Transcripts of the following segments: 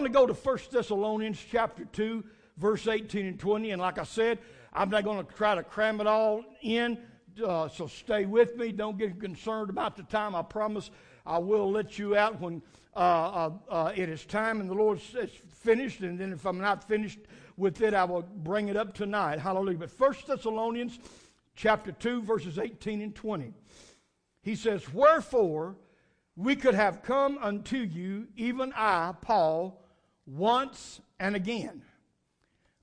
going to go to 1 Thessalonians chapter 2, verse 18 and 20. And like I said, I'm not going to try to cram it all in. Uh, so stay with me. Don't get concerned about the time. I promise I will let you out when uh, uh, uh it is time and the Lord says finished. And then if I'm not finished with it, I will bring it up tonight. Hallelujah. But 1 Thessalonians chapter 2, verses 18 and 20. He says, Wherefore we could have come unto you, even I, Paul, once and again.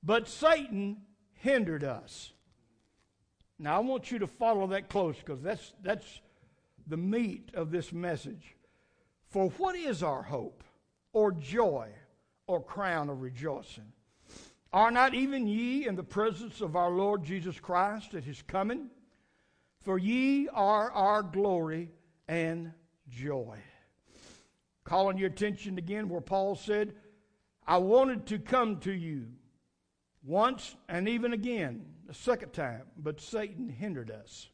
But Satan hindered us. Now I want you to follow that close because that's, that's the meat of this message. For what is our hope, or joy, or crown of rejoicing? Are not even ye in the presence of our Lord Jesus Christ at his coming? For ye are our glory and joy. Calling your attention again where Paul said, I wanted to come to you once and even again, a second time, but Satan hindered us.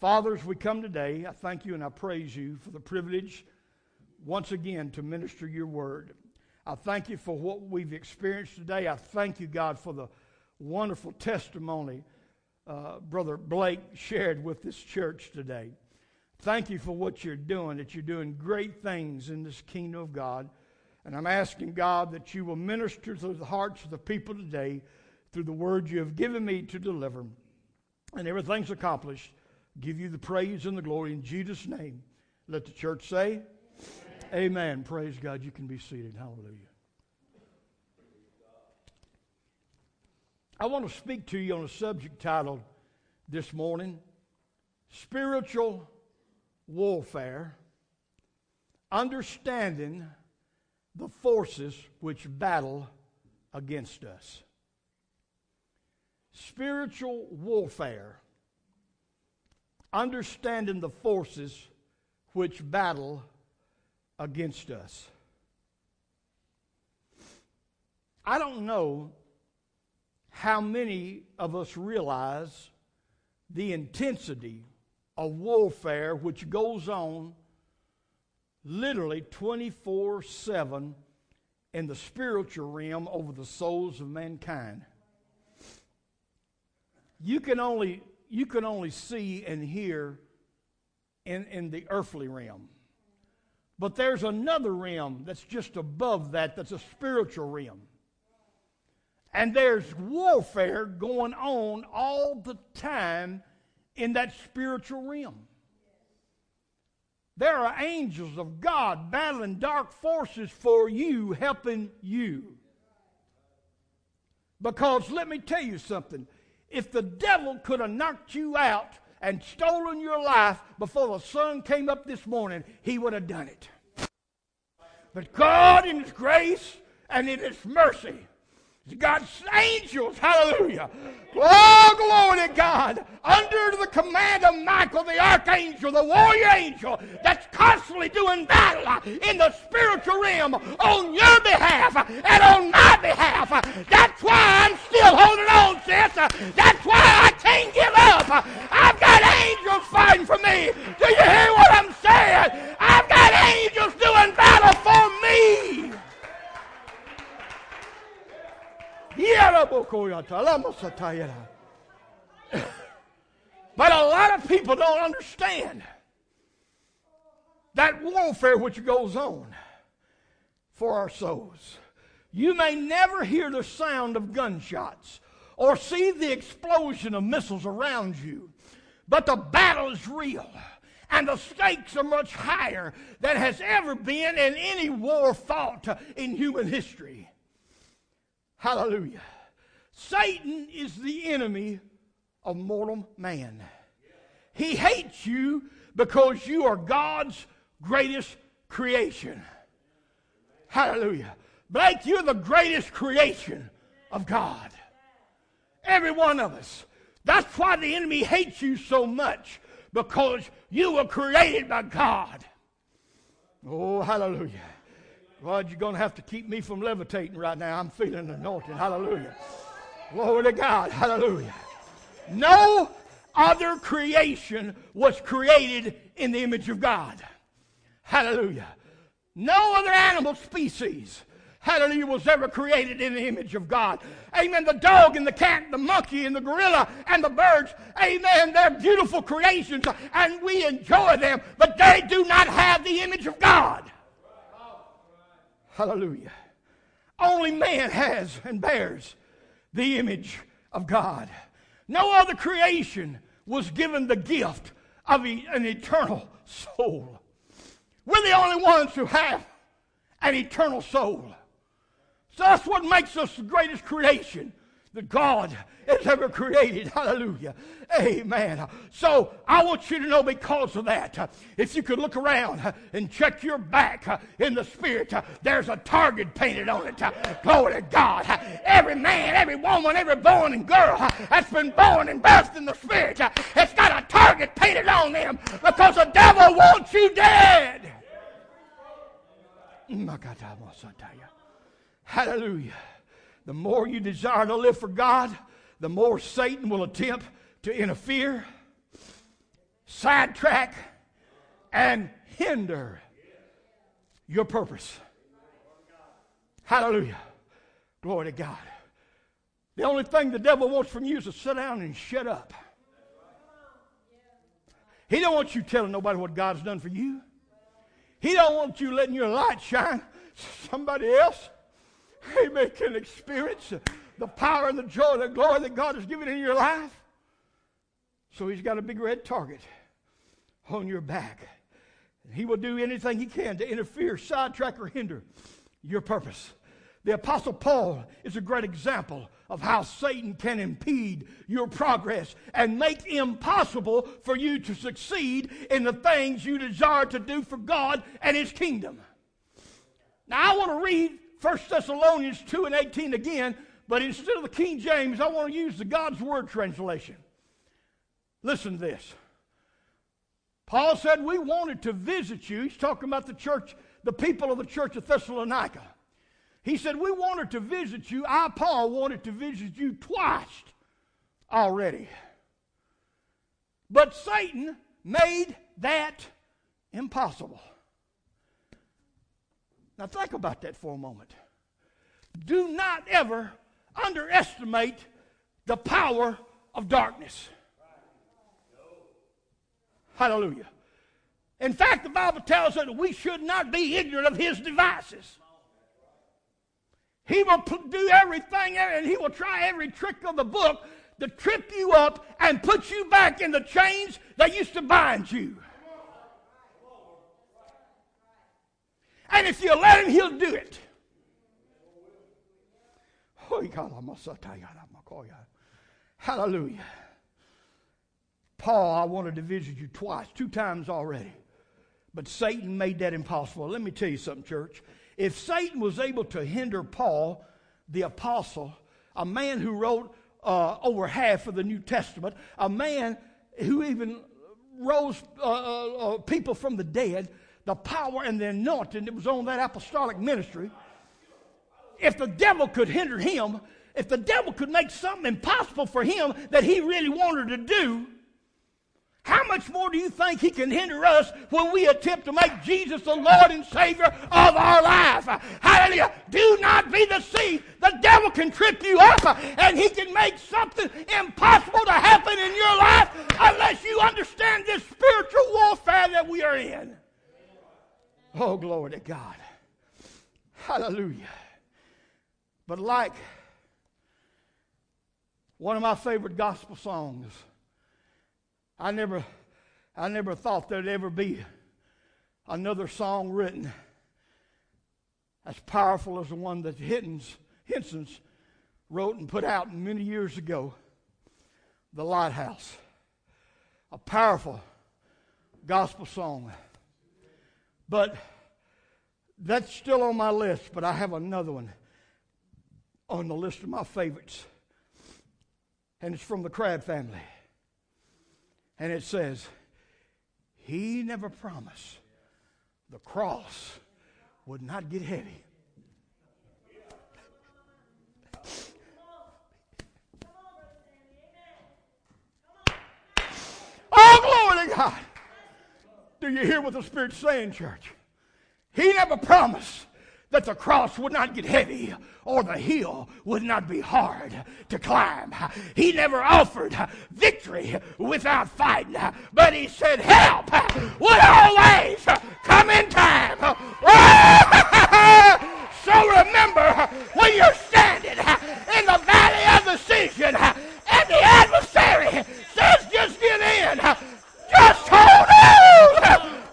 Fathers, we come today, I thank you and I praise you for the privilege once again to minister your word. I thank you for what we've experienced today. I thank you, God, for the wonderful testimony uh, Brother Blake shared with this church today. Thank you for what you're doing, that you're doing great things in this kingdom of God. And I'm asking God that you will minister to the hearts of the people today through the word you have given me to deliver. And everything's accomplished. Give you the praise and the glory in Jesus' name. Let the church say, Amen. Praise God. You can be seated. Hallelujah. I want to speak to you on a subject titled this morning Spiritual Warfare Understanding the Forces which Battle Against Us. Spiritual warfare, understanding the forces which battle against us. I don't know how many of us realize the intensity of warfare which goes on literally 24 7 in the spiritual realm over the souls of mankind. You can only, you can only see and hear in, in the earthly realm. But there's another realm that's just above that, that's a spiritual realm. And there's warfare going on all the time in that spiritual realm. There are angels of God battling dark forces for you, helping you. Because let me tell you something if the devil could have knocked you out and stolen your life before the sun came up this morning, he would have done it. But God, in His grace and in His mercy, God's angels, hallelujah. Oh, glory to God. Under the command of Michael, the archangel, the warrior angel, that's constantly doing battle in the spiritual realm on your behalf and on my behalf. That's why I'm still holding on, sis. That's why I can't give up. I've got angels fighting for me. Do you hear what I'm saying? I've got angels doing battle for me. But a lot of people don't understand that warfare which goes on for our souls. You may never hear the sound of gunshots or see the explosion of missiles around you, but the battle is real. And the stakes are much higher than has ever been in any war fought in human history. Hallelujah. Satan is the enemy of mortal man. He hates you because you are God's greatest creation. Hallelujah. Blake, you're the greatest creation of God. Every one of us. That's why the enemy hates you so much because you were created by God. Oh, hallelujah. God, you're going to have to keep me from levitating right now. I'm feeling anointed. Hallelujah. Glory to God. Hallelujah. No other creation was created in the image of God. Hallelujah. No other animal species hallelujah, was ever created in the image of God. Amen. The dog and the cat, the monkey and the gorilla and the birds, amen, they're beautiful creations and we enjoy them, but they do not have the image of God. Hallelujah. Only man has and bears the image of God. No other creation was given the gift of an eternal soul. We're the only ones who have an eternal soul. So that's what makes us the greatest creation that God has ever created. Hallelujah. Amen. So I want you to know because of that, if you could look around and check your back in the spirit, there's a target painted on it. Glory to God. Every man, every woman, every boy and girl that's been born and birthed in the spirit, it's got a target painted on them because the devil wants you dead. Mm, you. Hallelujah. The more you desire to live for God, the more Satan will attempt to interfere, sidetrack, and hinder your purpose. Hallelujah. Glory to God. The only thing the devil wants from you is to sit down and shut up. He don't want you telling nobody what God's done for you. He don't want you letting your light shine somebody else amen, can experience the power and the joy and the glory that God has given in your life. So he's got a big red target on your back. He will do anything he can to interfere, sidetrack, or hinder your purpose. The Apostle Paul is a great example of how Satan can impede your progress and make impossible for you to succeed in the things you desire to do for God and His kingdom. Now, I want to read 1 Thessalonians 2 and 18 again, but instead of the King James, I want to use the God's Word translation. Listen to this. Paul said, We wanted to visit you. He's talking about the church, the people of the church of Thessalonica. He said, We wanted to visit you. I, Paul, wanted to visit you twice already. But Satan made that impossible. Now, think about that for a moment. Do not ever underestimate the power of darkness. Hallelujah. In fact, the Bible tells us that we should not be ignorant of his devices. He will do everything and he will try every trick of the book to trip you up and put you back in the chains that used to bind you. And if you let him, he'll do it. Hallelujah. Paul, I wanted to visit you twice, two times already. But Satan made that impossible. Let me tell you something, church. If Satan was able to hinder Paul, the apostle, a man who wrote uh, over half of the New Testament, a man who even rose uh, uh, uh people from the dead, the power and the anointing that was on that apostolic ministry, if the devil could hinder him, if the devil could make something impossible for him that he really wanted to do, how much more do you think he can hinder us when we attempt to make Jesus the Lord and Savior of our life? Hallelujah. Do not be deceived. The devil can trip you up and he can make something impossible to happen in your life unless you understand this spiritual warfare that we are in. Oh, glory to God. Hallelujah. But like one of my favorite gospel songs, I never, I never thought there'd ever be another song written as powerful as the one that Hittens, Hinson's wrote and put out many years ago, The Lighthouse. A powerful gospel song. But that's still on my list, but I have another one on the list of my favorites. And it's from the Crabb family. And it says, He never promised the cross would not get heavy. Oh, glory to God. Do you hear what the Spirit's saying, church? He never promised that the cross would not get heavy or the hill would not be hard to climb. He never offered victory without fighting, but he said, Help would always come in time. so remember when you're standing in the valley of decision and the adversary says, Just get in, just hold on.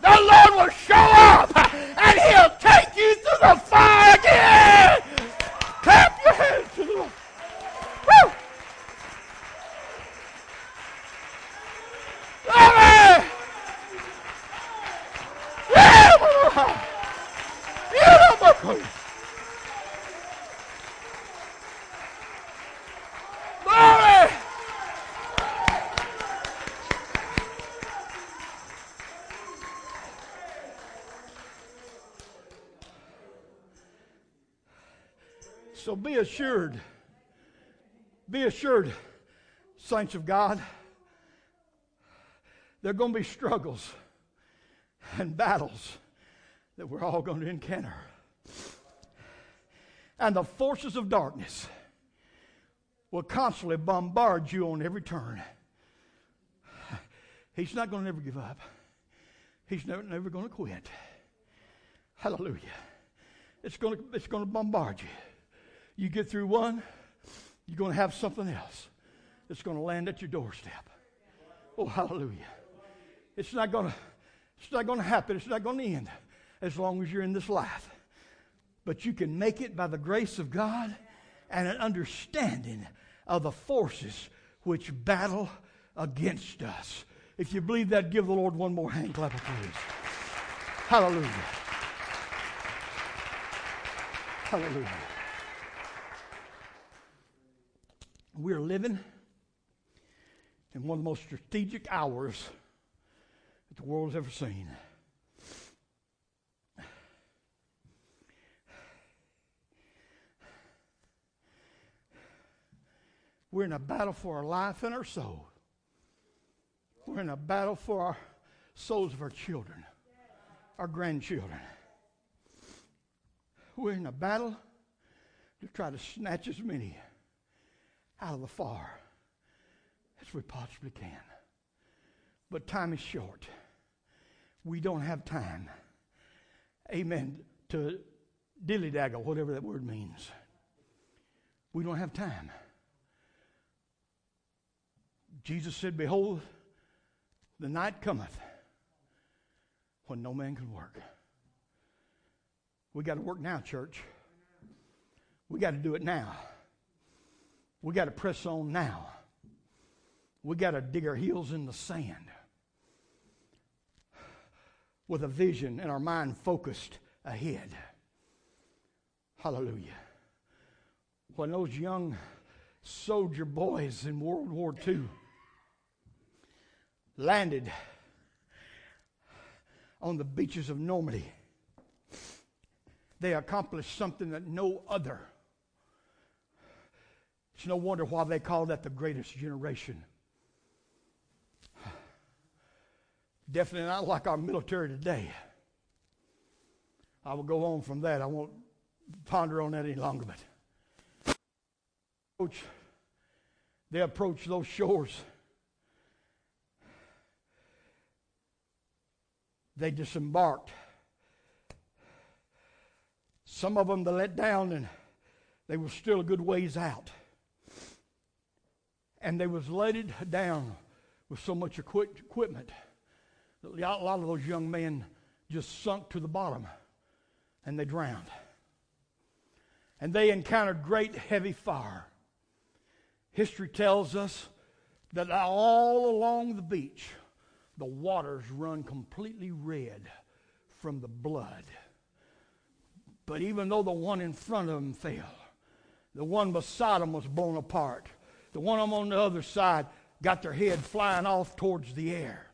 The Lord will show up and he'll take you through the fire again. Clap your hands to the Lord. Woo! Glory! Yeah! Yeah! Glory! So be assured, be assured, saints of God, there are going to be struggles and battles that we're all going to encounter. And the forces of darkness will constantly bombard you on every turn. He's not going to never give up. He's never, never going to quit. Hallelujah. It's going to, it's going to bombard you. You get through one, you're going to have something else that's going to land at your doorstep. Oh, hallelujah. It's not going to, it's not going to happen. It's not going to end as long as you're in this life. But you can make it by the grace of God and an understanding of the forces which battle against us. If you believe that, give the Lord one more hand clap praise. Hallelujah. Hallelujah. We're living in one of the most strategic hours that the world has ever seen. We're in a battle for our life and our soul. We're in a battle for our souls of our children, our grandchildren. We're in a battle to try to snatch as many out of the fire as we possibly can. But time is short. We don't have time, amen, to dilly daggle, whatever that word means. We don't have time. Jesus said, Behold, the night cometh when no man can work. We got to work now, church. We got to do it now. We got to press on now. We got to dig our heels in the sand with a vision and our mind focused ahead. Hallelujah. When those young soldier boys in World War II landed on the beaches of Normandy, they accomplished something that no other it's no wonder why they call that the greatest generation. Definitely not like our military today. I will go on from that. I won't ponder on that any longer. But approach, they approach those shores. They disembarked. Some of them they let down and they were still a good ways out and they was loaded down with so much equipment that a lot of those young men just sunk to the bottom and they drowned. And they encountered great heavy fire. History tells us that all along the beach, the waters run completely red from the blood. But even though the one in front of them fell, the one beside them was blown apart. The one on the other side got their head flying off towards the air.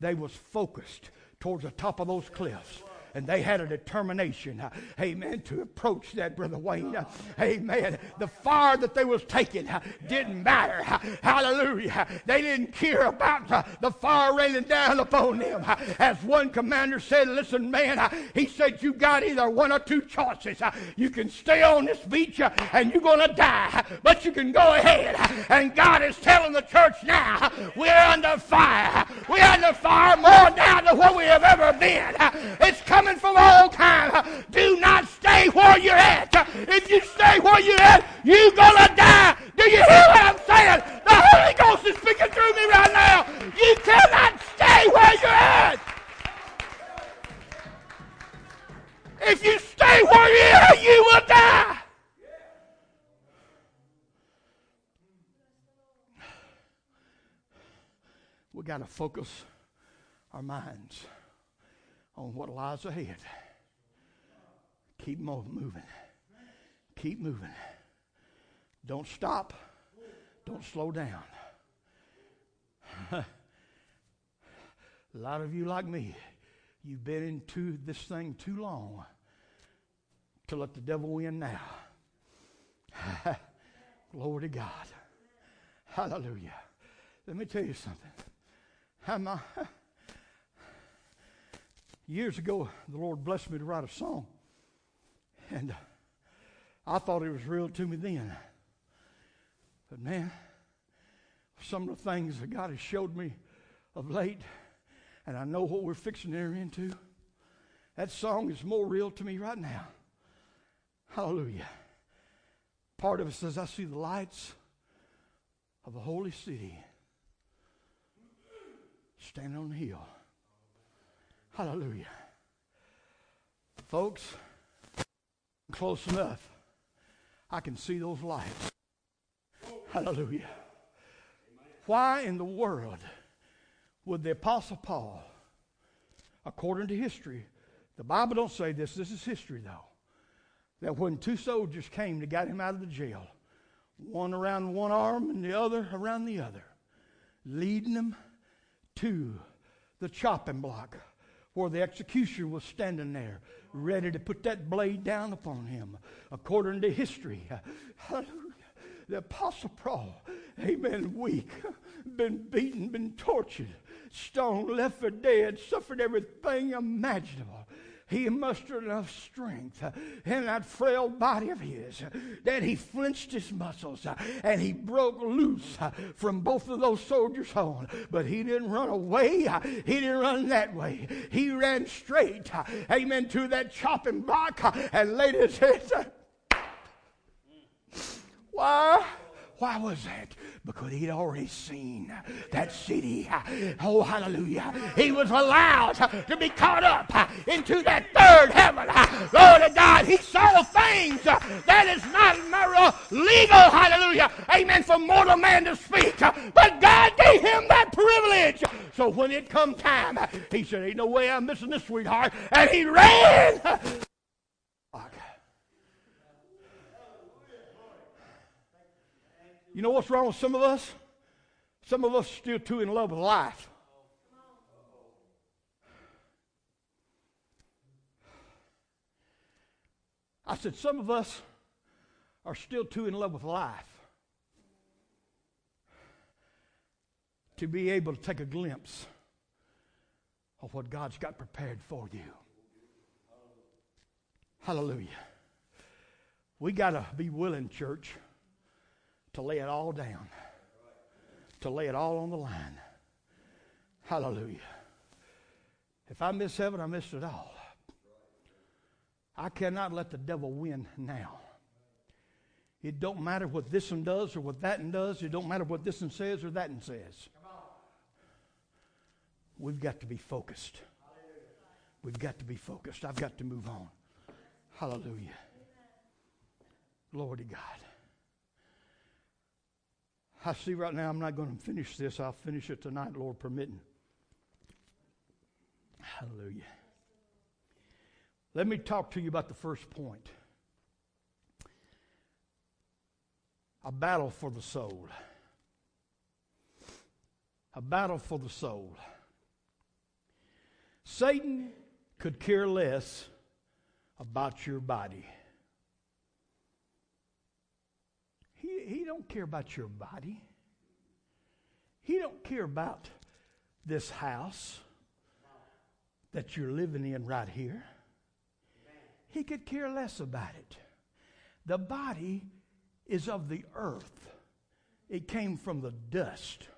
They was focused towards the top of those cliffs. And they had a determination, uh, amen, to approach that, Brother Wayne. Uh, amen. The fire that they was taking uh, didn't matter. Hallelujah. They didn't care about the fire raining down upon them. As one commander said, listen, man, he said, you got either one or two choices. You can stay on this beach and you're going to die, but you can go ahead. And God is telling the church now, we're under fire. We're under fire more now than what we have ever been. It's coming from all time. Do not stay where you're at. If you stay where you're at, you're going to die. Do you hear what I'm saying? The Holy Ghost is speaking through me right now. You cannot stay where you're at. If you stay where you're at, you will die. We got to focus our minds on what lies ahead. Keep moving. Keep moving. Don't stop. Don't slow down. A lot of you, like me, you've been into this thing too long to let the devil win now. Glory to God. Hallelujah. Let me tell you something. I'm, uh, years ago, the Lord blessed me to write a song. And I thought it was real to me then. But man, some of the things that God has showed me of late, and I know what we're fixing to enter into, that song is more real to me right now. Hallelujah. Part of it says, I see the lights of the holy city standing on the hill. Hallelujah. Folks, close enough. I can see those lights. Hallelujah. Why in the world would the Apostle Paul, according to history, the Bible don't say this, this is history though, that when two soldiers came to get him out of the jail, one around one arm and the other around the other, leading him to the chopping block where the executioner was standing there, ready to put that blade down upon him. According to history, hallelujah, the Apostle Paul, amen, weak, been beaten, been tortured, stoned, left for dead, suffered everything imaginable he mustered enough strength uh, in that frail body of his uh, that he flinched his muscles uh, and he broke loose from both of those soldiers on. But he didn't run away. He didn't run that way. He ran straight, amen, to that chopping block and laid his head. Why? Why was that? Because he'd already seen that city. Oh, hallelujah. He was allowed to be caught up into that third heaven. Lord of God, he saw things that is not legal, hallelujah. Amen, for mortal man to speak. But God gave him that privilege. So when it come time, he said, Ain't no way I'm missing this, sweetheart. And he ran You know what's wrong with some of us? Some of us are still too in love with life. I said, some of us are still too in love with life to be able to take a glimpse of what God's got prepared for you. Hallelujah. We got to be willing, church to lay it all down, to lay it all on the line. Hallelujah. If I miss heaven, I missed it all. I cannot let the devil win now. It don't matter what this one does or what that one does. It don't matter what this one says or that one says. We've got to be focused. We've got to be focused. I've got to move on. Hallelujah. Glory to God. I see right now I'm not going to finish this. I'll finish it tonight, Lord permitting. Hallelujah. Let me talk to you about the first point a battle for the soul. A battle for the soul. Satan could care less about your body. He, don't care about your body. He don't care about this house that you're living in right here. He could care less about it. The body is of the earth. It came from the dust.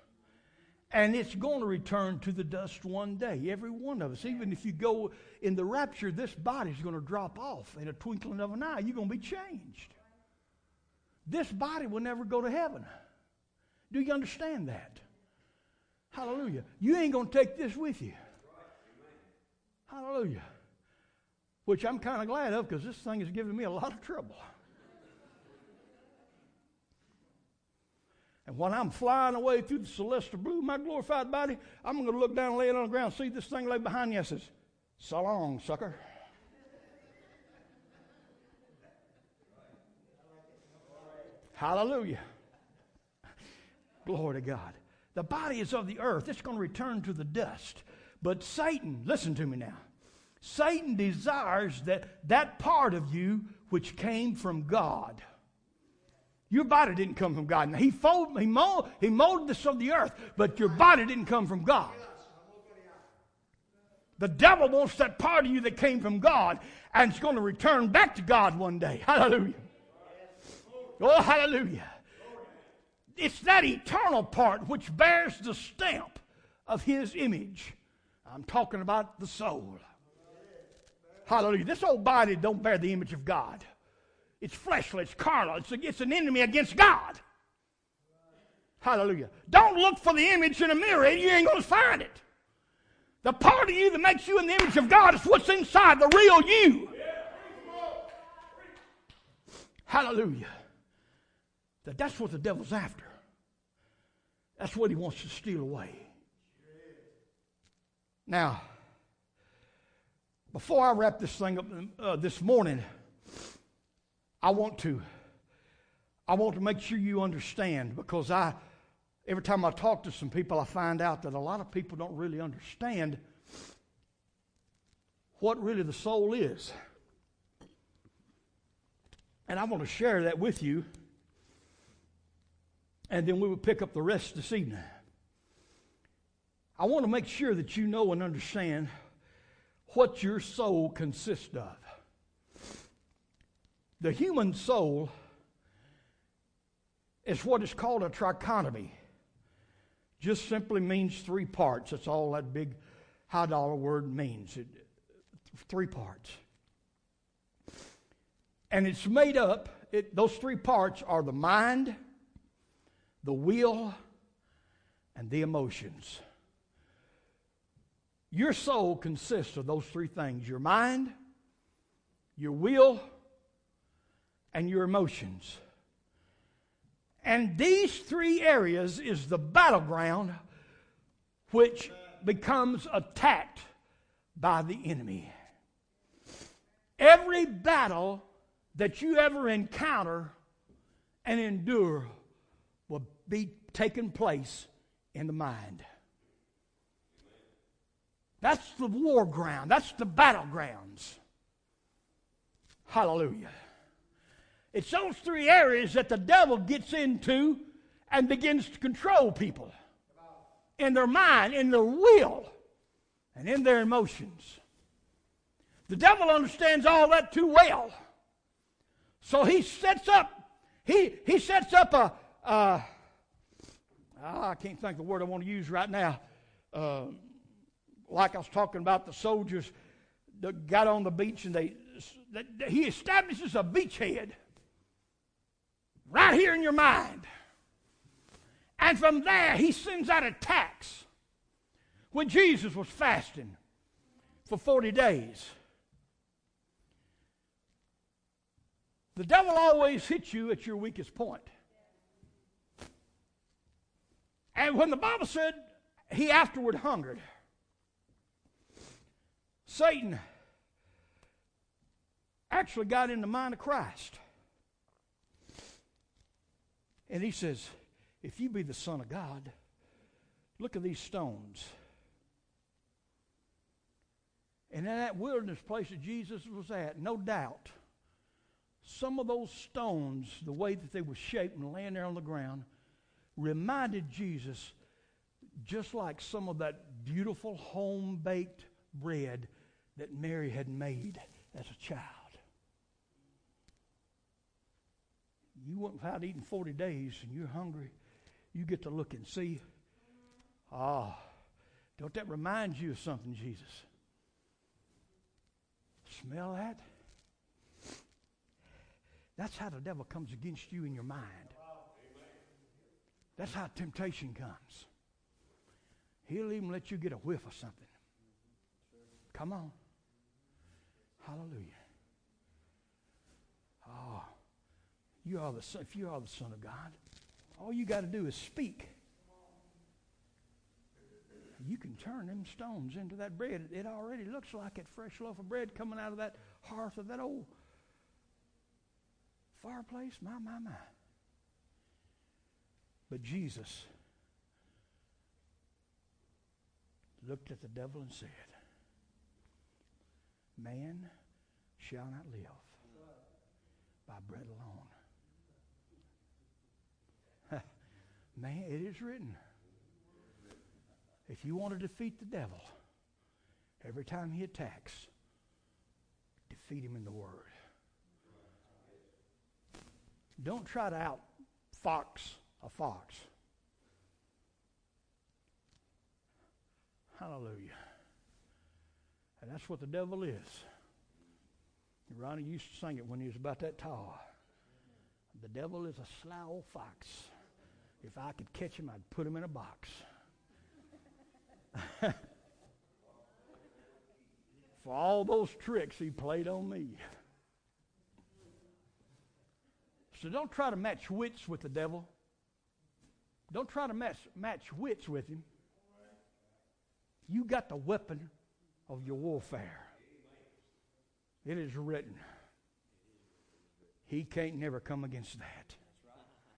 And it's going to return to the dust one day, every one of us. Even if you go in the rapture, this body's going to drop off in a twinkling of an eye. You're going to be changed. This body will never go to heaven. Do you understand that? Hallelujah. You ain't going to take this with you. Hallelujah. Which I'm kind of glad of because this thing is giving me a lot of trouble. And when I'm flying away through the celestial blue, my glorified body, I'm going to look down and lay it on the ground, see this thing lay behind you. I says, So long, sucker. Hallelujah. Glory to God. The body is of the earth, it's going to return to the dust. But Satan, listen to me now. Satan desires that that part of you which came from God. Your body didn't come from God. Now, he, folded, he, molded, he molded this of the earth, but your body didn't come from God. The devil wants that part of you that came from God, and it's going to return back to God one day. Hallelujah. Oh, hallelujah. It's that eternal part which bears the stamp of his image. I'm talking about the soul. Hallelujah. This old body don't bear the image of God. It's fleshly, it's carnal, it's, it's an enemy against God. Hallelujah. Don't look for the image in a mirror, you ain't going to find it. The part of you that makes you in the image of God is what's inside, the real you. Hallelujah. That that's what the devil's after. That's what he wants to steal away. Now, before I wrap this thing up uh, this morning, I want to I want to make sure you understand because I every time I talk to some people I find out that a lot of people don't really understand what really the soul is. And I want to share that with you and then we will pick up the rest this evening. I want to make sure that you know and understand what your soul consists of. The human soul is what is called a trichotomy. Just simply means three parts. That's all that big high dollar word means. It, three parts. And it's made up, it, those three parts are the mind, the will, and the emotions. Your soul consists of those three things your mind, your will, and your emotions. And these three areas is the battleground which becomes attacked by the enemy. Every battle that you ever encounter and endure be taking place in the mind. That's the war ground. That's the battlegrounds. Hallelujah. It's those three areas that the devil gets into and begins to control people in their mind, in their will, and in their emotions. The devil understands all that too well. So he sets up, he, he sets up a, a I can't think of the word I want to use right now. Uh, like I was talking about the soldiers that got on the beach and they, they he establishes a beachhead right here in your mind. And from there, he sends out attacks. When Jesus was fasting for 40 days, the devil always hits you at your weakest point. And when the Bible said he afterward hungered, Satan actually got in the mind of Christ. And he says, If you be the Son of God, look at these stones. And in that wilderness place that Jesus was at, no doubt, some of those stones, the way that they were shaped and laying there on the ground, reminded Jesus just like some of that beautiful home baked bread that Mary had made as a child. You went without eating 40 days and you're hungry, you get to look and see. Ah, don't that remind you of something, Jesus? Smell that? That's how the devil comes against you in your mind. That's how temptation comes. He'll even let you get a whiff of something. Come on. Hallelujah. Oh, you are the son, if you are the Son of God, all you got to do is speak. You can turn them stones into that bread. It already looks like a fresh loaf of bread coming out of that hearth of that old fireplace. My, my, my. But Jesus looked at the devil and said, Man shall not live by bread alone. Man, it is written. If you want to defeat the devil, every time he attacks, defeat him in the Word. Don't try to outfox a fox. Hallelujah. And that's what the devil is. Ronnie used to sing it when he was about that tall. The devil is a sly old fox. If I could catch him, I'd put him in a box. For all those tricks he played on me. So don't try to match wits with the devil. Don't try to match, match wits with him. You got the weapon of your warfare. It is written. He can't never come against that.